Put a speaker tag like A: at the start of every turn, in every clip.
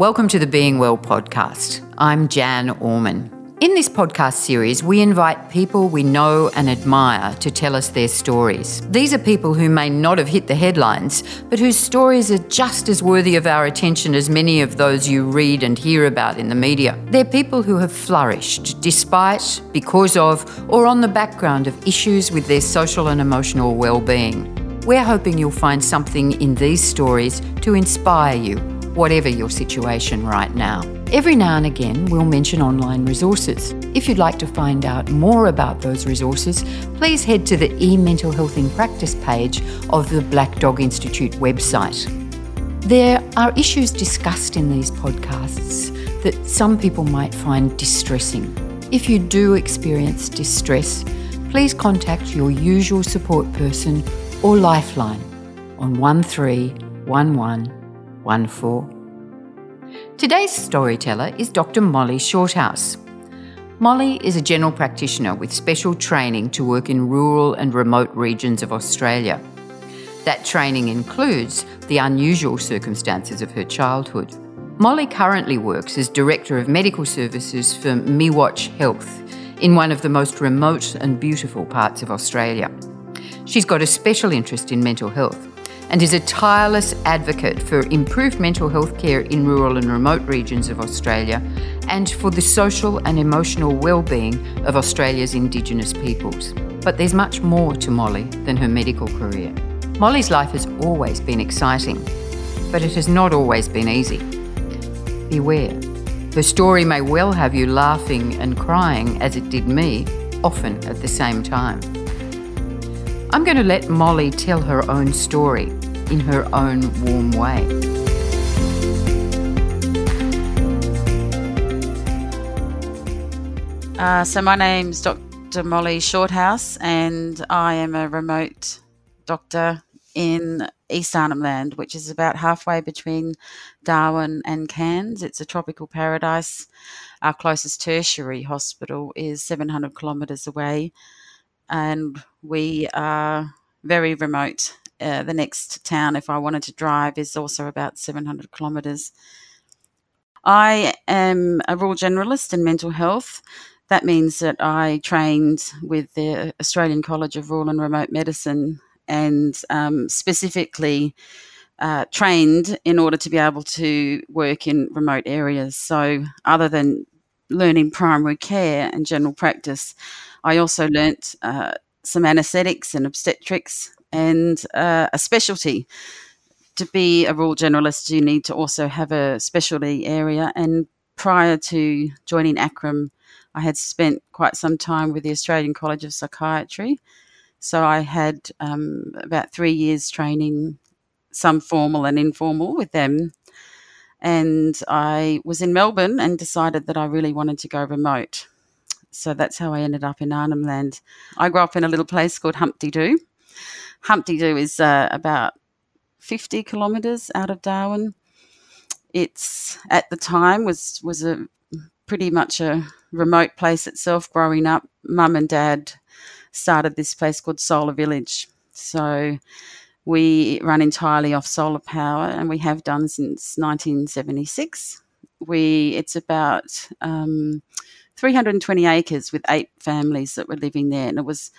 A: Welcome to the Being Well podcast. I'm Jan Orman. In this podcast series, we invite people we know and admire to tell us their stories. These are people who may not have hit the headlines, but whose stories are just as worthy of our attention as many of those you read and hear about in the media. They're people who have flourished despite, because of, or on the background of issues with their social and emotional well-being. We're hoping you'll find something in these stories to inspire you whatever your situation right now. Every now and again, we'll mention online resources. If you'd like to find out more about those resources, please head to the e-mental health in practice page of the Black Dog Institute website. There are issues discussed in these podcasts that some people might find distressing. If you do experience distress, please contact your usual support person or lifeline on 1311 14. Today's storyteller is Dr. Molly Shorthouse. Molly is a general practitioner with special training to work in rural and remote regions of Australia. That training includes the unusual circumstances of her childhood. Molly currently works as Director of Medical Services for Miwatj Health in one of the most remote and beautiful parts of Australia. She's got a special interest in mental health and is a tireless advocate for improved mental health care in rural and remote regions of Australia and for the social and emotional well-being of Australia's Indigenous peoples. But there's much more to Molly than her medical career. Molly's life has always been exciting, but it has not always been easy. Beware. Her story may well have you laughing and crying, as it did me, often at the same time. I'm going to let Molly tell her own story in her own warm way.
B: Uh, so, my name's Dr. Molly Shorthouse, and I am a remote doctor in East Arnhem Land, which is about halfway between Darwin and Cairns. It's a tropical paradise. Our closest tertiary hospital is 700 kilometres away, and we are very remote. Uh, the next town, if I wanted to drive, is also about 700 kilometres. I am a rural generalist in mental health. That means that I trained with the Australian College of Rural and Remote Medicine and um, specifically uh, trained in order to be able to work in remote areas. So, other than learning primary care and general practice, I also learnt uh, some anesthetics and obstetrics and uh, a specialty. To be a rural generalist, you need to also have a specialty area. And prior to joining ACRRM, I had spent quite some time with the Australian College of Psychiatry. So I had um, about three years training, some formal and informal, with them. And I was in Melbourne and decided that I really wanted to go remote. So that's how I ended up in Arnhem Land. I grew up in a little place called Humpty Doo. Humpty Doo is uh, about 50 kilometres out of Darwin. It's at the time was was a pretty much a remote place itself. Growing up, mum and dad started this place called Solar Village. So we run entirely off solar power, and we have done since 1976. We it's about um, 320 acres with eight families that were living there, and it was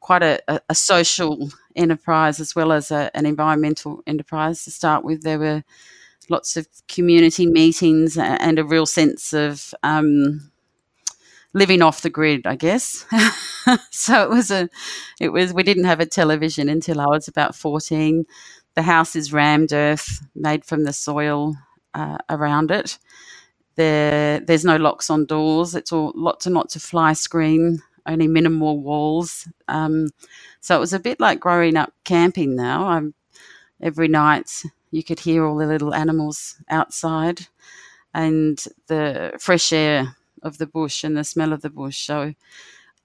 B: quite a, a, a social enterprise as well as a, an environmental enterprise to start with. There were lots of community meetings and a real sense of um, living off the grid, I guess. so it was a, it was. We didn't have a television until I was about fourteen. The house is rammed earth, made from the soil uh, around it. There, there's no locks on doors. It's all lots and lots of fly screen, only minimal walls. Um, so it was a bit like growing up camping. Now, I'm every night you could hear all the little animals outside, and the fresh air of the bush and the smell of the bush. So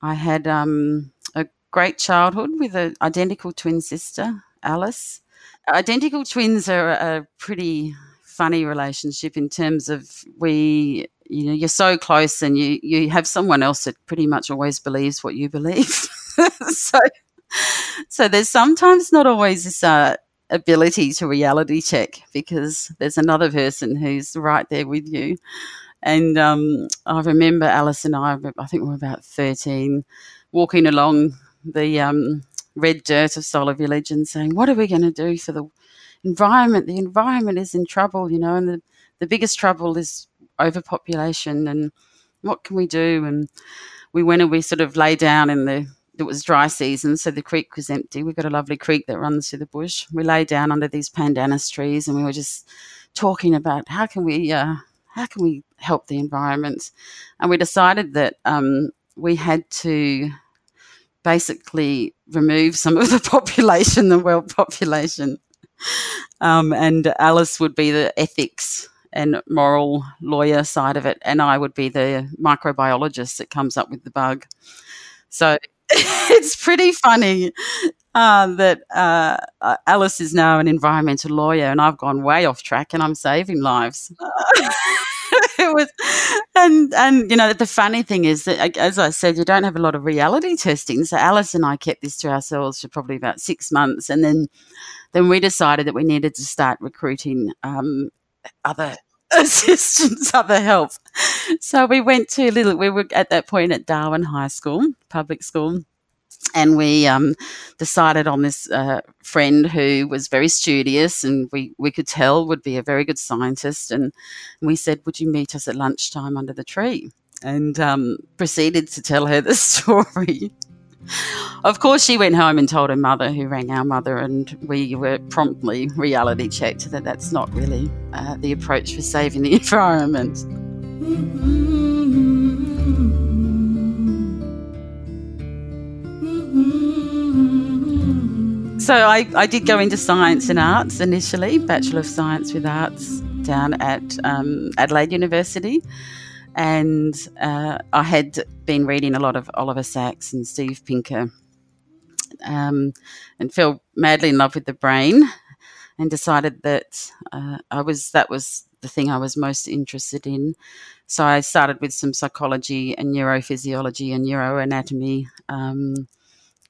B: I had um, a great childhood with an identical twin sister, Alice. Identical twins are a pretty funny relationship in terms of we you know you're so close and you you have someone else that pretty much always believes what you believe so so there's sometimes not always this uh, ability to reality check because there's another person who's right there with you. And um, I remember Alice and I, I think we were about 13, walking along the um, red dirt of Solar Village and saying, What are we going to do for the environment? The environment is in trouble, you know, and the, the biggest trouble is overpopulation. And what can we do? And we went and we sort of lay down in the it was dry season, so the creek was empty. We've got a lovely creek that runs through the bush. We lay down under these pandanus trees, and we were just talking about how can we uh, how can we help the environment, and we decided that um, we had to basically remove some of the population, the world population, um, and Alice would be the ethics and moral lawyer side of it, and I would be the microbiologist that comes up with the bug. So it's pretty funny uh, that uh, uh, Alice is now an environmental lawyer, and I've gone way off track, and I'm saving lives. it was, and and you know the funny thing is that, as I said, you don't have a lot of reality testing. So Alice and I kept this to ourselves for probably about six months, and then then we decided that we needed to start recruiting um, other assistance, other help. So we went to little. We were at that point at Darwin High School, public school, and we um, decided on this uh, friend who was very studious and we, we could tell would be a very good scientist. And we said, Would you meet us at lunchtime under the tree? And um, proceeded to tell her the story. Of course, she went home and told her mother, who rang our mother, and we were promptly reality checked that that's not really uh, the approach for saving the environment. So I, I did go into science and arts initially, Bachelor of Science with Arts down at um, Adelaide University. And uh, I had been reading a lot of Oliver Sacks and Steve Pinker um, and fell madly in love with the brain and decided that uh, I was that was the thing I was most interested in. So I started with some psychology and neurophysiology and neuroanatomy. Um,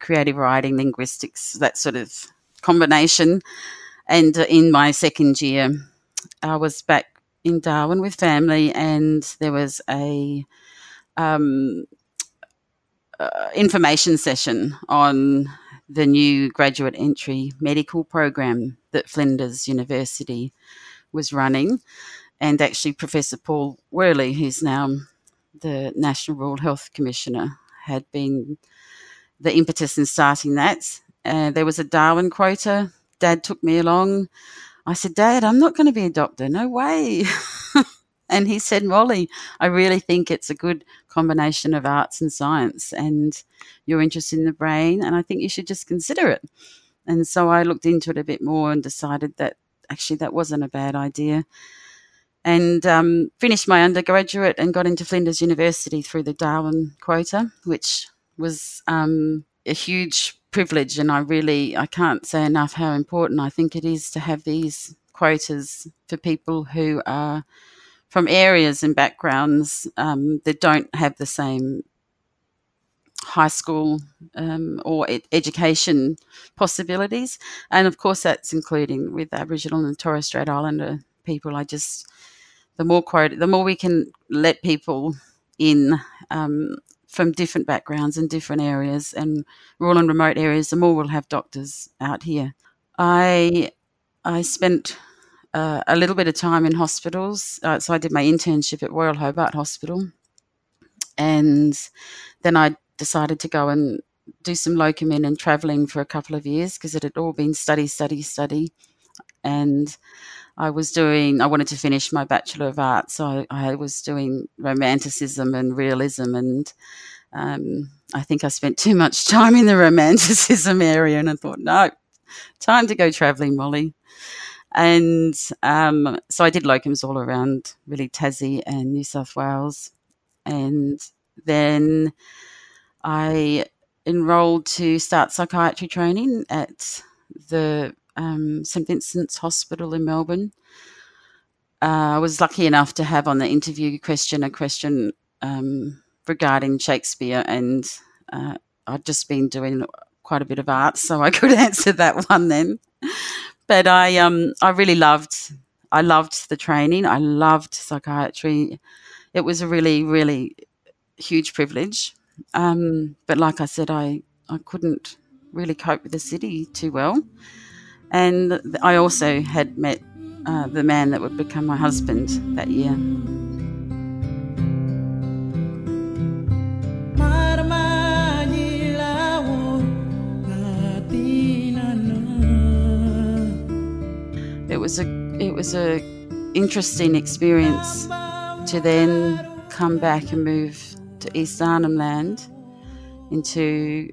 B: creative writing, linguistics, that sort of combination. And uh, in my second year, I was back in Darwin with family, and there was a um, uh, information session on the new graduate entry medical program that Flinders University was running. And actually, Professor Paul Worley, who's now the National Rural Health Commissioner, had been the impetus in starting that. Uh, there was a Darwin quota. Dad took me along. I said, Dad, I'm not going to be a doctor. No way. and he said, Molly, I really think it's a good combination of arts and science, and your interest in the brain, and I think you should just consider it. And so I looked into it a bit more and decided that actually that wasn't a bad idea. And um, finished my undergraduate and got into Flinders University through the Darwin quota, which was um, a huge privilege, and I really I can't say enough how important I think it is to have these quotas for people who are from areas and backgrounds um, that don't have the same high school um, or ed- education possibilities, and of course that's including with Aboriginal and Torres Strait Islander people. I just the more quote, the more we can let people in um, from different backgrounds and different areas and rural and remote areas, the more we'll have doctors out here. I I spent uh, a little bit of time in hospitals. Uh, so I did my internship at Royal Hobart Hospital, and then I decided to go and do some locum in and travelling for a couple of years because it had all been study, study, study, and I was doing. I wanted to finish my Bachelor of Arts, so I, I was doing romanticism and realism and um, I think I spent too much time in the romanticism area, and I thought, no, time to go travelling, Molly. And um, so I did locums all around, really Tassie and New South Wales, and then I enrolled to start psychiatry training at the um, St Vincent's Hospital in Melbourne. Uh, I was lucky enough to have on the interview question a question um, regarding Shakespeare, and uh, I'd just been doing quite a bit of art, so I could answer that one then. but I um I really loved I loved the training. I loved psychiatry. It was a really really huge privilege. Um, but like I said, I I couldn't really cope with the city too well, and I also had met uh, the man that would become my husband that year. It was a it was a interesting experience to then come back and move to East Arnhem Land into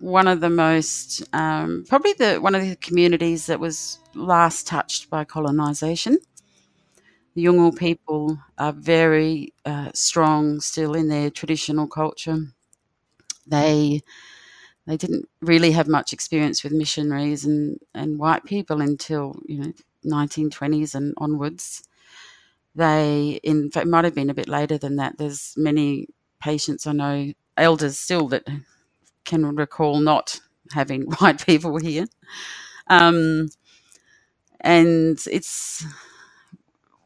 B: one of the most um, probably the one of the communities that was last touched by colonisation. The Yolngu people are very uh, strong still in their traditional culture. They they didn't really have much experience with missionaries and, and white people until you know 1920s and onwards. They, in fact, might have been a bit later than that. There's many patients I know, elders still that can recall not having white people here. Um, and it's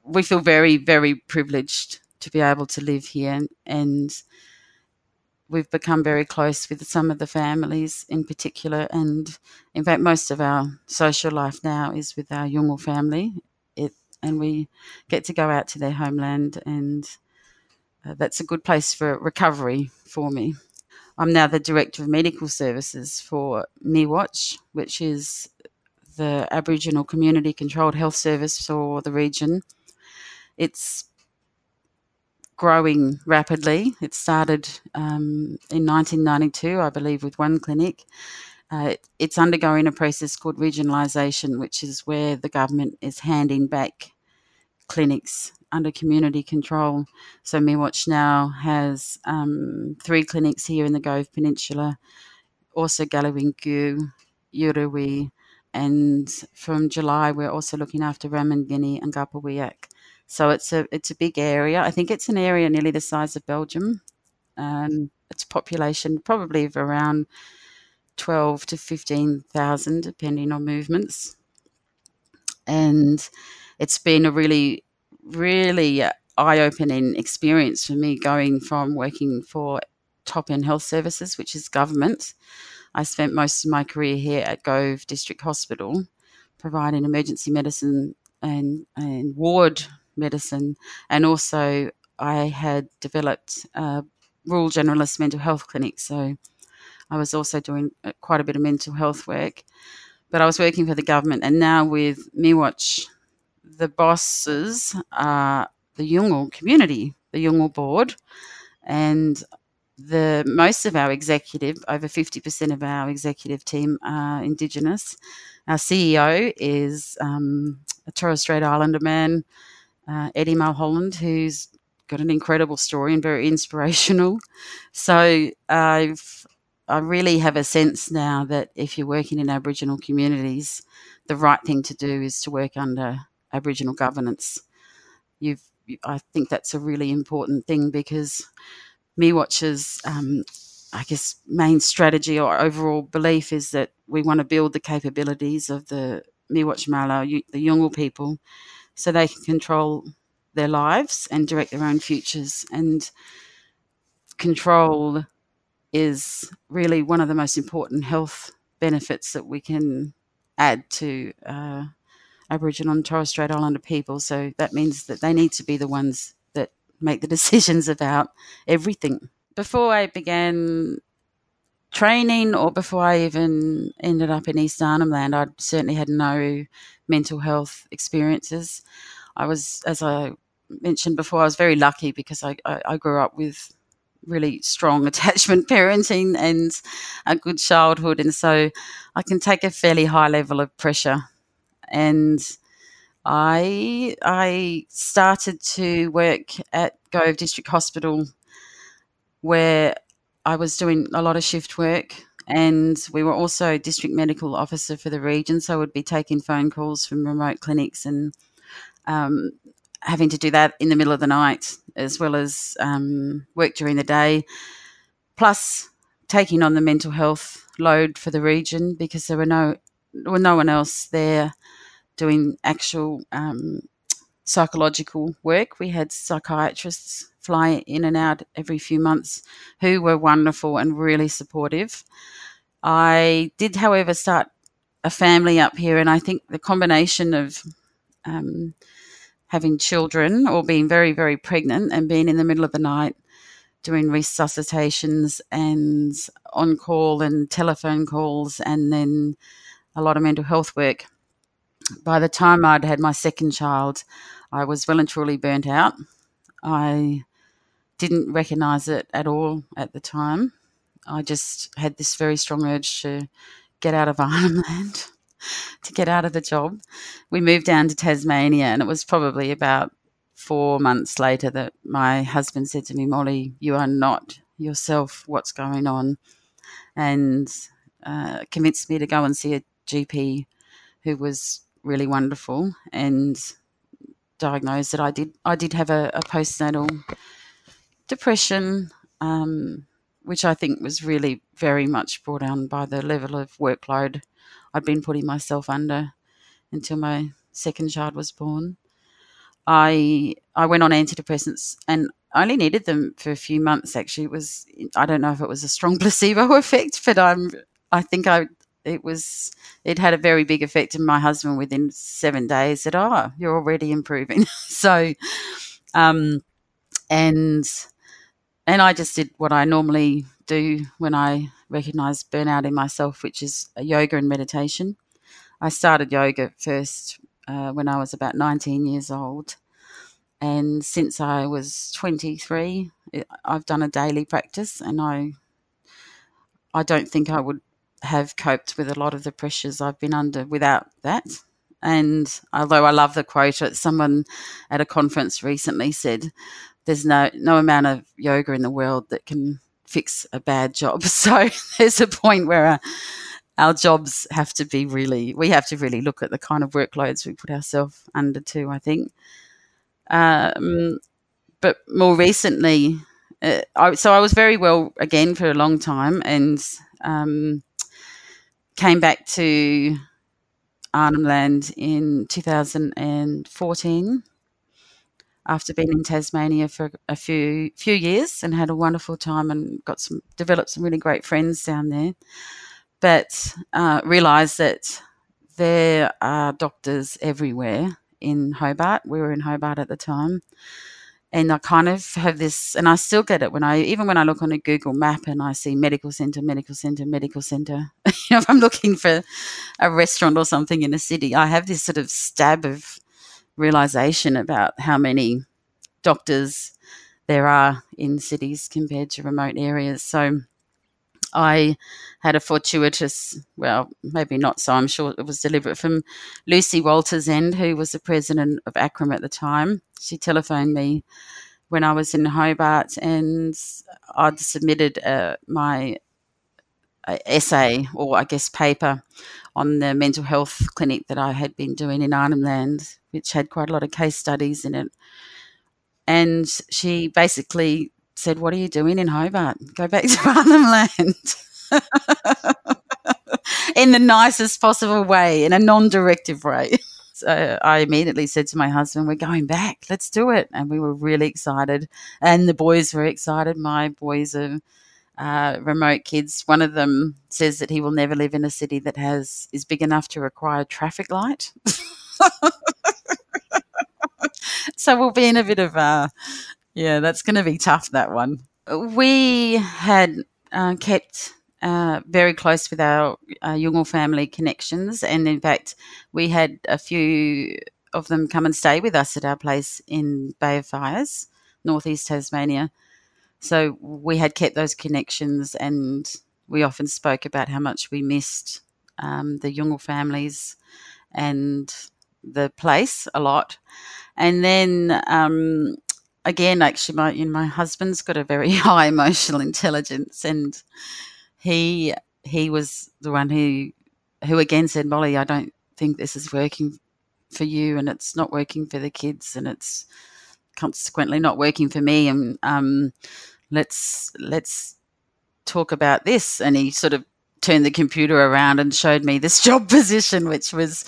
B: we feel very very privileged to be able to live here and we've become very close with some of the families in particular and in fact most of our social life now is with our Yolngu family it and we get to go out to their homeland and uh, that's a good place for recovery for me I'm now the director of medical services for Miwatj which is the Aboriginal Community Controlled Health Service for the region. It's growing rapidly. It started um, in 1992, I believe, with one clinic. Uh, it's undergoing a process called regionalisation, which is where the government is handing back clinics under community control. So Miwatj now has um, three clinics here in the Gove Peninsula, also Galiwin'ku, Yurrwi, and from July we're also looking after Ramingining and Gapuwiyak. So it's a it's a big area. I think it's an area nearly the size of Belgium. Um, its population probably of around twelve to fifteen thousand, depending on movements. And it's been a really, really eye-opening experience for me going from working for Top End Health Services, which is government, I spent most of my career here at Gove District Hospital, providing emergency medicine and, and ward medicine, and also I had developed a rural generalist mental health clinic. So I was also doing uh, quite a bit of mental health work, but I was working for the government. And now with Miwatj, the bosses are the Yolngu community, the Yolngu board, and the most of our executive, over 50% of our executive team are Indigenous. Our CEO is um, a Torres Strait Islander man, uh, Eddie Mulholland, who's got an incredible story and very inspirational. So I've I really have a sense now that if you're working in Aboriginal communities, the right thing to do is to work under Aboriginal governance. You've I think that's a really important thing because Miwatj's, um, I guess, main strategy or overall belief is that we want to build the capabilities of the Miwatj Mala, the Yolngu people, so they can control their lives and direct their own futures. And control is really one of the most important health benefits that we can add to uh, Aboriginal and Torres Strait Islander people. So that means that they need to be the ones that make the decisions about everything. Before I began training or before I even ended up in East Arnhem Land, I certainly had no mental health experiences. I was, as I mentioned before, I was very lucky because I, I, I grew up with really strong attachment parenting and a good childhood. And so I can take a fairly high level of pressure. And I I started to work at Gove District Hospital where I was doing a lot of shift work and we were also district medical officer for the region so I would be taking phone calls from remote clinics and um, having to do that in the middle of the night as well as um, work during the day. Plus taking on the mental health load for the region because there were no well, no one else there doing actual um, psychological work. We had psychiatrists fly in and out every few months who were wonderful and really supportive. I did, however, start a family up here, and I think the combination of um, having children or being very, very pregnant and being in the middle of the night doing resuscitations and on call and telephone calls and then a lot of mental health work. By the time I'd had my second child, I was well and truly burnt out. I didn't recognize it at all at the time. I just had this very strong urge to get out of Ireland, to get out of the job. We moved down to Tasmania, and it was probably about four months later that my husband said to me, Molly, you are not yourself. What's going on? And uh, convinced me to go and see a GP who was really wonderful and diagnosed that I did I did have a, a postnatal depression, um, which I think was really very much brought on by the level of workload I'd been putting myself under until my second child was born. I I went on antidepressants and only needed them for a few months. Actually, it was I don't know if it was a strong placebo effect, but I'm I think I it was it had a very big effect and my husband within seven days said oh you're already improving. So um and and i just did what i normally do when i recognize burnout in myself which is yoga and meditation. I started yoga first uh, when i was about 19 years old and since i was 23 i've done a daily practice and i i don't think i would have coped with a lot of the pressures I've been under without that. And although I love the quote, uh, someone at a conference recently said, "There's no no amount of yoga in the world that can fix a bad job." So there's a point where our, uh, our jobs have to be really, we have to really look at the kind of workloads we put ourselves under too. I think. Um, but more recently, uh, I, so I was very well again for a long time, and um, came back to Arnhem Land in 2014 after being in Tasmania for a few few years and had a wonderful time and got some developed some really great friends down there. But uh, realised that there are doctors everywhere in Hobart. We were in Hobart at the time, and I kind of have this, and I still get it when I even when I look on a Google map and I see medical center, medical center, medical center. you know, if I'm looking for a restaurant or something in a city, I have this sort of stab of realization about how many doctors there are in cities compared to remote areas. So I had a fortuitous, well, maybe not so, I'm sure it was deliberate from Lucie Walters End, who was the president of ACRRM at the time. She telephoned me when I was in Hobart and I'd submitted uh, my uh, essay or I guess paper on the mental health clinic that I had been doing in Arnhem Land, which had quite a lot of case studies in it. And she basically said, What are you doing in Hobart? Go back to Arnhem Land. in the nicest possible way, in a non directive way. So I immediately said to my husband, We're going back. Let's do it. And we were really excited. And the boys were excited. My boys are uh, remote kids. One of them says that he will never live in a city that has is big enough to require a traffic light. so we'll be in a bit of a yeah, that's going to be tough, that one. We had uh, kept uh, very close with our uh, family connections, and in fact, we had a few of them come and stay with us at our place in Bay of Fires, northeast Tasmania. So we had kept those connections, and we often spoke about how much we missed um, the Yolngu families and the place a lot. And then um, again, actually, my you know, my husband's got a very high emotional intelligence, and he he was the one who who again said, Molly, I don't think this is working for you, and it's not working for the kids, and it's consequently not working for me, and um, let's let's talk about this. And he sort of turned the computer around and showed me this job position, which was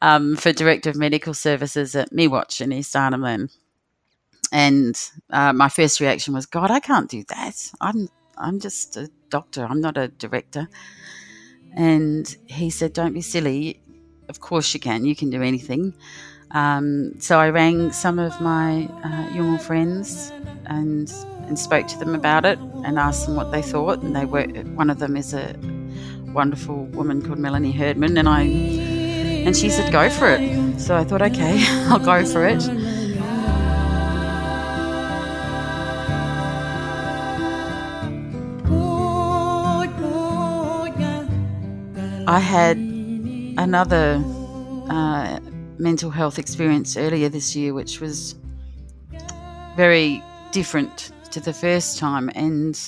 B: um, for Director of Medical Services at Miwatj in East Arnhem Land. And uh, my first reaction was, God, I can't do that. I'm I'm just a doctor. I'm not a director. And he said, Don't be silly. Of course you can. You can do anything. Um, so I rang some of my uh, friends and and spoke to them about it and asked them what they thought. And they were one of them is a wonderful woman called Melanie Herdman, and I and she said go for it. So I thought, okay, I'll go for it. I had another uh, mental health experience earlier this year, which was very different to the first time, and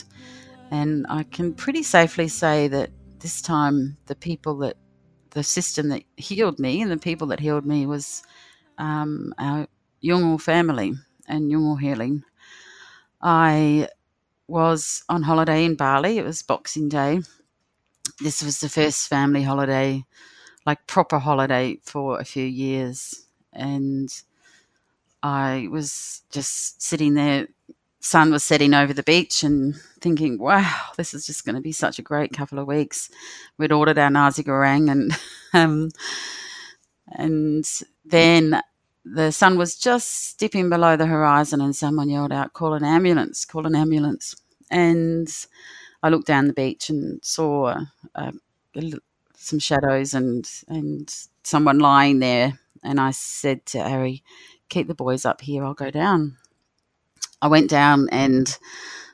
B: and I can pretty safely say that this time the people that the system that healed me and the people that healed me was um, our Yolngu family and Yolngu healing. I was on holiday in Bali. It was Boxing Day this was the first family holiday, like proper holiday for a few years. And I was just sitting there, sun was setting over the beach and thinking, wow, this is just going to be such a great couple of weeks. We'd ordered our nasi goreng and, um, and then the sun was just dipping below the horizon and someone yelled out, call an ambulance, call an ambulance. And I looked down the beach and saw uh, some shadows and and someone lying there. And I said to Harry, "Keep the boys up here. I'll go down." I went down and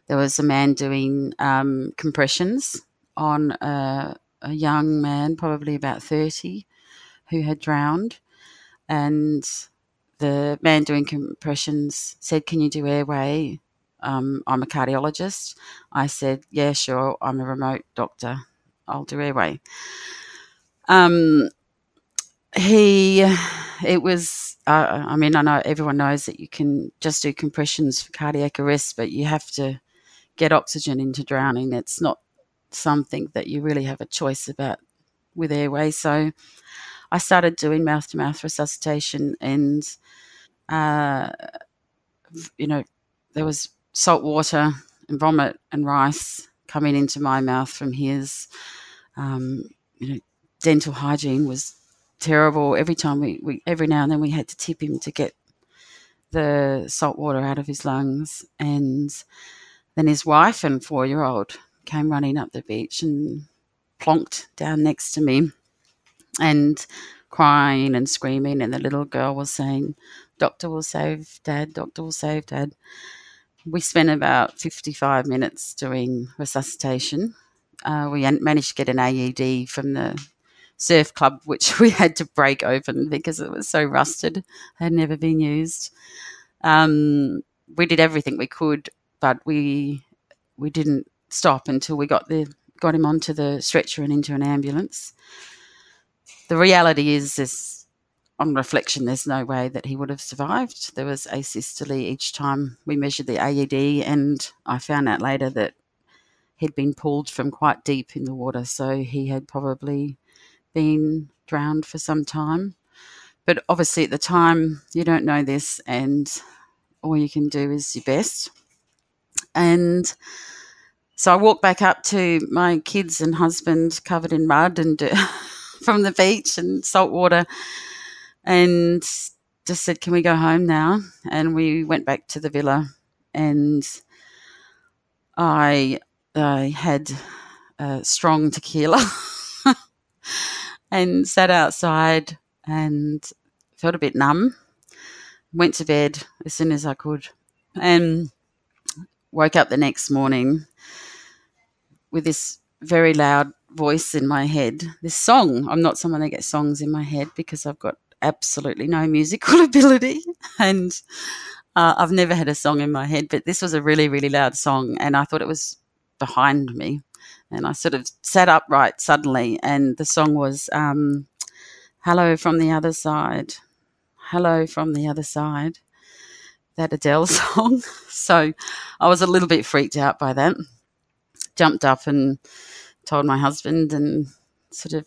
B: there was a man doing um, compressions on a, a young man, probably about thirty, who had drowned, and the man doing compressions said, "Can you do airway?" Um, I'm a cardiologist. I said, yeah, sure, I'm a remote doctor. I'll do airway. Um, he, it was, uh, I mean, I know everyone knows that you can just do compressions for cardiac arrest, but you have to get oxygen into drowning. It's not something that you really have a choice about with airway. So I started doing mouth to mouth resuscitation and, uh, you know, there was salt water and vomit and rice coming into my mouth from his. Um, you know, dental hygiene was terrible. Every time we, we, every now and then we had to tip him to get the salt water out of his lungs. And then his wife and four year old came running up the beach and plonked down next to me and crying and screaming. And the little girl was saying, Doctor will save dad, doctor will save dad we spent about 55 minutes doing resuscitation. Uh, we managed to get an AED from the surf club, which we had to break open because it was so rusted, had never been used. Um, we did everything we could, but we we didn't stop until we got the got him onto the stretcher and into an ambulance. The reality is, this on reflection, there's no way that he would have survived. There was asystole each time we measured the AED, and I found out later that he'd been pulled from quite deep in the water, so he had probably been drowned for some time. But obviously, at the time, you don't know this, and all you can do is your best. And so I walked back up to my kids and husband covered in mud and from the beach and salt water and just said, Can we go home now? And we went back to the villa and I I had a strong tequila and sat outside and felt a bit numb. Went to bed as soon as I could and woke up the next morning with this very loud voice in my head. This song. I'm not someone that gets songs in my head because I've got absolutely no musical ability, and uh, I've never had a song in my head. But this was a really, really loud song, and I thought it was behind me, and I sort of sat upright suddenly, and the song was um, "Hello from the Other Side." Hello from the other side. That Adele song. so I was a little bit freaked out by that. Jumped up and told my husband and sort of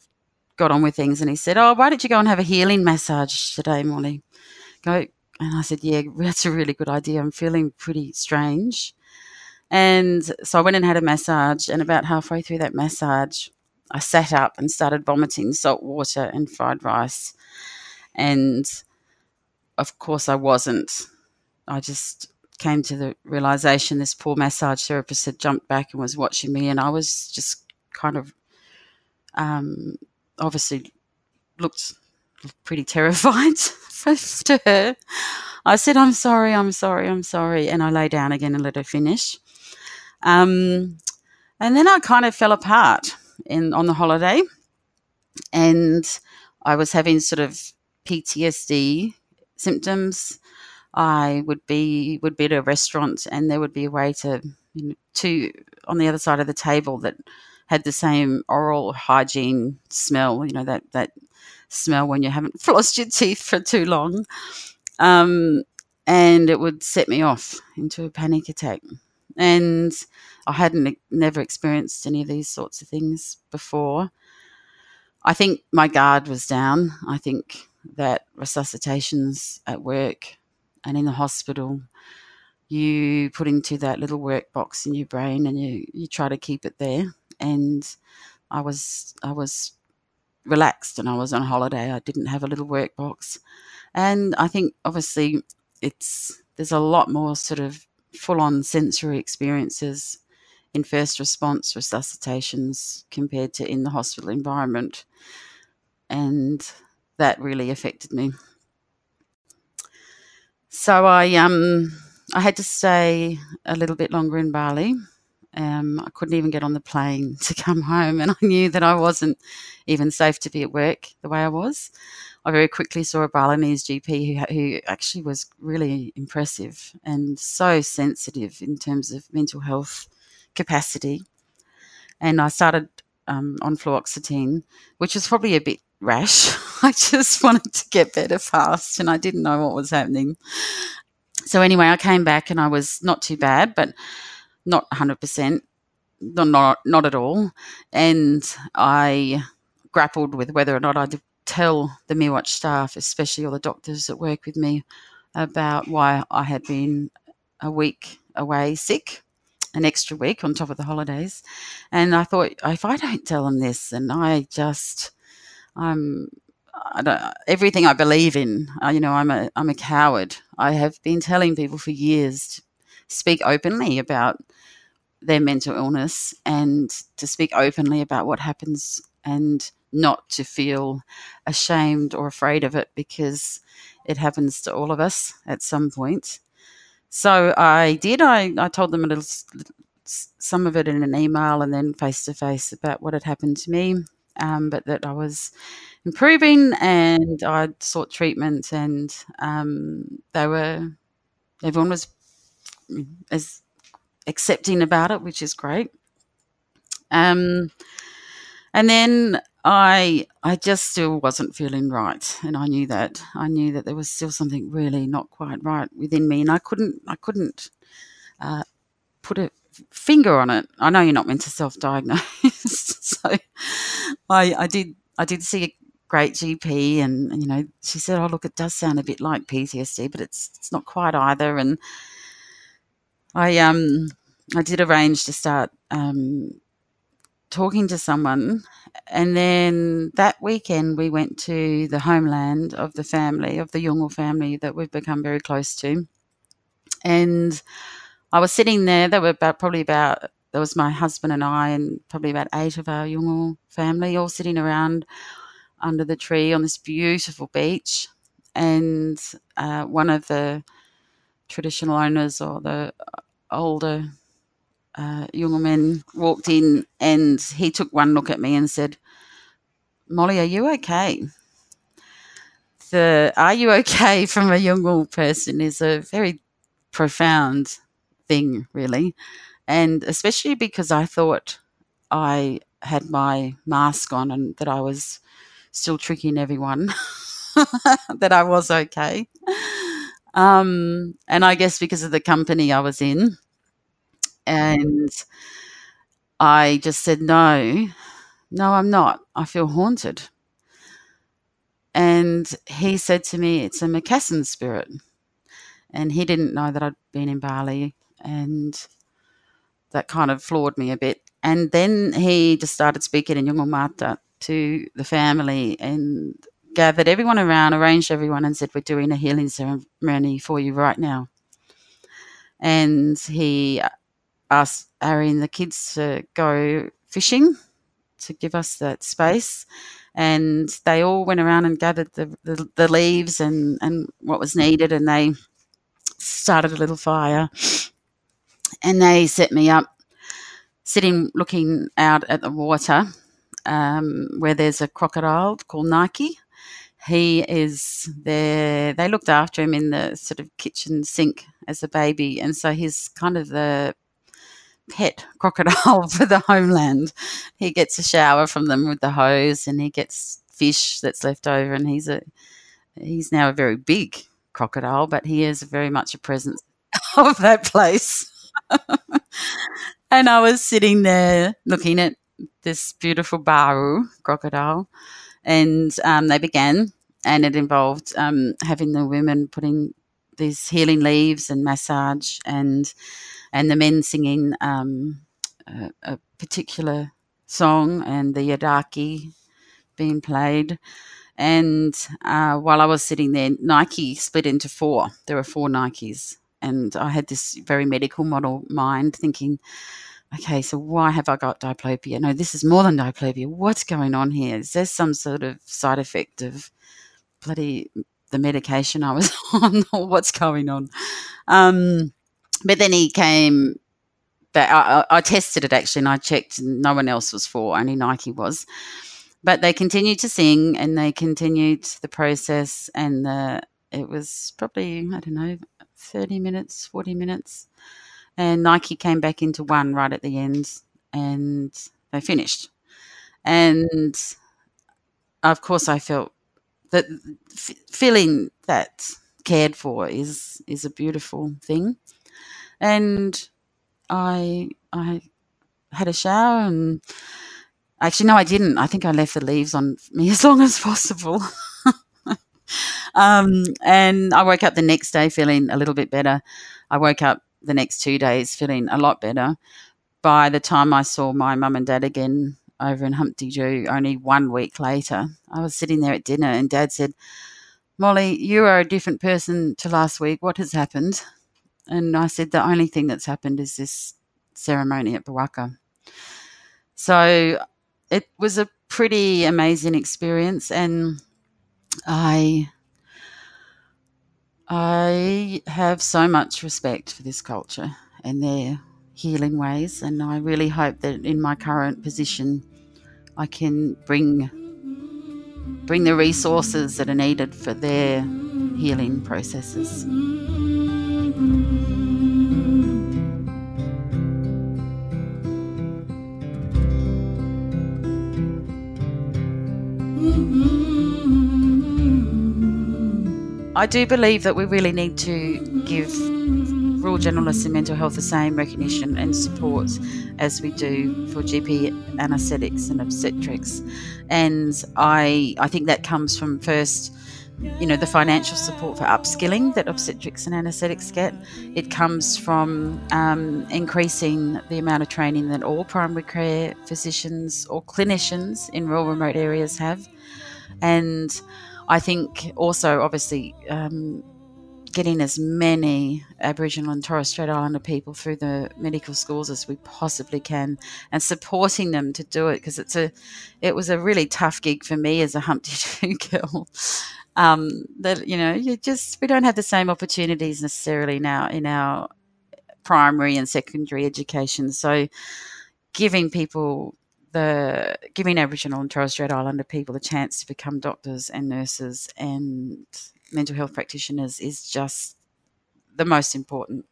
B: got on with things. And he said, "Oh, why don't you go and have a healing massage today, Molly?" Go. And I said, "Yeah, that's a really good idea. I'm feeling pretty strange." And so I went and had a massage. And about halfway through that massage, I sat up and started vomiting salt water and fried rice. And of course, I wasn't. I just came to the realization this poor massage therapist had jumped back and was watching me, and I was just kind of um, obviously looked pretty terrified to her. I said, I'm sorry, I'm sorry, I'm sorry. And I lay down again and let her finish. Um, and then I kind of fell apart in on the holiday. And I was having sort of PTSD symptoms. I would be would be at a restaurant and there would be a waiter you know, to on the other side of the table that had the same oral hygiene smell, you know, that, that smell when you haven't flossed your teeth for too long. Um, and it would set me off into a panic attack. And I hadn't never experienced any of these sorts of things before. I think my guard was down. I think that resuscitations at work and in the hospital, you put into that little work box in your brain and you, you try to keep it there and I was I was relaxed and I was on holiday. I didn't have a little work box, and I think obviously it's there's a lot more sort of full on sensory experiences in first response resuscitations compared to in the hospital environment, and that really affected me. So I um I had to stay a little bit longer in Bali um, I couldn't even get on the plane to come home, and I knew that I wasn't even safe to be at work the way I was. I very quickly saw a Balinese GP who, who actually was really impressive and so sensitive in terms of mental health capacity. And I started um, on fluoxetine, which was probably a bit rash. I just wanted to get better fast, and I didn't know what was happening. So anyway, I came back and I was not too bad, but not 100%, not, not, at all. And I grappled with whether or not I'd tell the Miwatj staff, especially all the doctors that work with me, about why I had been a week away sick, an extra week on top of the holidays. And I thought, if I don't tell them this, and I just, I'm, I don't, everything I believe in, uh, you know, I'm a, I'm a coward. I have been telling people for years to speak openly about their mental illness and to speak openly about what happens and not to feel ashamed or afraid of it because it happens to all of us at some point. So I did. I, I told them a little, some of it in an email and then face to face about what had happened to me, um, but that I was improving and I'd sought treatment and um, they were, everyone was as accepting about it, which is great. Um, and then I I just still wasn't feeling right, and I knew that. I knew that there was still something really not quite right within me, and I couldn't I couldn't uh, put a finger on it. I know you're not meant to self-diagnose, so I I did I did see a great GP, and, you know she said, "Oh look, it does sound a bit like PTSD, but it's it's not quite either." And I um I did arrange to start um, talking to someone, and then that weekend we went to the homeland of the family of the Yolngu family that we've become very close to, and I was sitting there. There were about probably about there was my husband and I, and probably about eight of our Yolngu family, all sitting around under the tree on this beautiful beach, and uh, one of the traditional owners or the older uh, young man walked in and he took one look at me and said, Molly, are you okay? The are you okay from a young person is a very profound thing, really. And especially because I thought I had my mask on and that I was still tricking everyone, that I was okay. Um, and I guess because of the company I was in, and I just said, No, no, I'm not. I feel haunted. And he said to me, It's a Macassan spirit. And he didn't know that I'd been in Bali. And that kind of floored me a bit. And then he just started speaking in Yolngu Matha to the family and gathered everyone around, arranged everyone, and said, We're doing a healing ceremony for you right now. And he asked Ari and the kids to go fishing to give us that space. And they all went around and gathered the, the, the leaves and, and what was needed, and they started a little fire. And they set me up sitting looking out at the water um, where there's a crocodile called Nike. He is there. They looked after him in the sort of kitchen sink as a baby, and so he's kind of the pet crocodile for the homeland. He gets a shower from them with the hose, and he gets fish that's left over. And he's a he's now a very big crocodile, but he is very much a presence of that place. and I was sitting there looking at this beautiful baru crocodile, and um, they began, and it involved um, having the women putting these healing leaves and massage, and and the men singing um, a, a, particular song, and the yidaki being played. And uh, while I was sitting there, Nike split into four. There were four Nikes, and I had this very medical model mind thinking, okay, so why have I got diplopia? No, this is more than diplopia. What's going on here? Is there some sort of side effect of bloody the medication I was on or what's going on? Um, but then he came back. I, I, tested it actually and I checked and no one else was for, only Nike was. But they continued to sing and they continued the process and the, it was probably, I don't know, 30 minutes, 40 minutes and Nike came back into one right at the end, and they finished. And of course, I felt that f- feeling that cared for is is a beautiful thing. And I I had a shower and actually no, I didn't. I think I left the leaves on me as long as possible. um, and I woke up the next day feeling a little bit better. I woke up the next two days feeling a lot better. By the time I saw my mum and dad again over in Humpty Doo, only one week later, I was sitting there at dinner and dad said, Molly, you are a different person to last week. What has happened? And I said, the only thing that's happened is this ceremony at Bawaka. So it was a pretty amazing experience. And I I have so much respect for this culture and their healing ways, and I really hope that in my current position, I can bring bring the resources that are needed for their healing processes. I do believe that we really need to give rural generalists in mental health the same recognition and support as we do for GP anaesthetics and obstetrics. And I, I think that comes from first, you know, the financial support for upskilling that obstetrics and anaesthetics get. It comes from um, increasing the amount of training that all primary care physicians or clinicians in rural remote areas have. And I think also, obviously, um, getting as many Aboriginal and Torres Strait Islander people through the medical schools as we possibly can, and supporting them to do it because it's a, it was a really tough gig for me as a Humpty Doo girl. Um, that you know, you just we don't have the same opportunities necessarily now in our primary and secondary education. So, giving people the giving Aboriginal and Torres Strait Islander people a chance to become doctors and nurses and mental health practitioners is just the most important.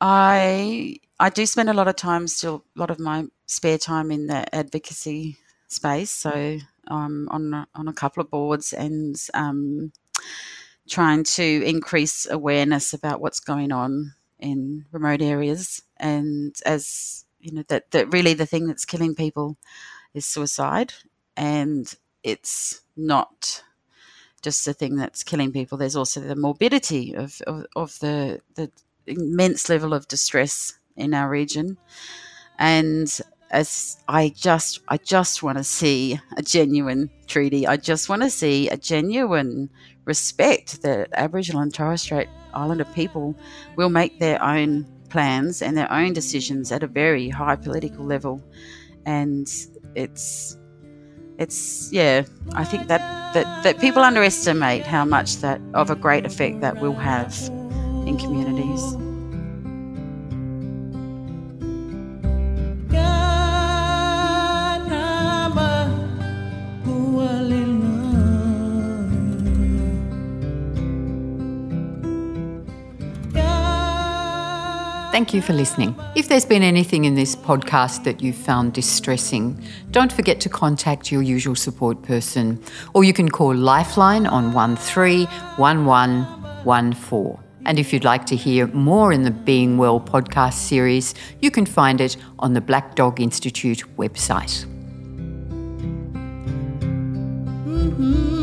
B: I I do spend a lot of time still a lot of my spare time in the advocacy space. So I'm on on a couple of boards and um, trying to increase awareness about what's going on in remote areas. And as you know that that really the thing that's killing people is suicide, and it's not just the thing that's killing people. There's also the morbidity of of, of the the immense level of distress in our region, and as I just I just want to see a genuine treaty. I just want to see a genuine respect that Aboriginal and Torres Strait Islander people will make their own plans and their own decisions at a very high political level. And it's it's yeah, I think that that, that people underestimate how much that of a great effect that will have in communities.
A: Thank you for listening. If there's been anything in this podcast that you found distressing, don't forget to contact your usual support person, or you can call Lifeline on 131114. And if you'd like to hear more in the Being Well podcast series, you can find it on the Black Dog Institute website. Mm-hmm.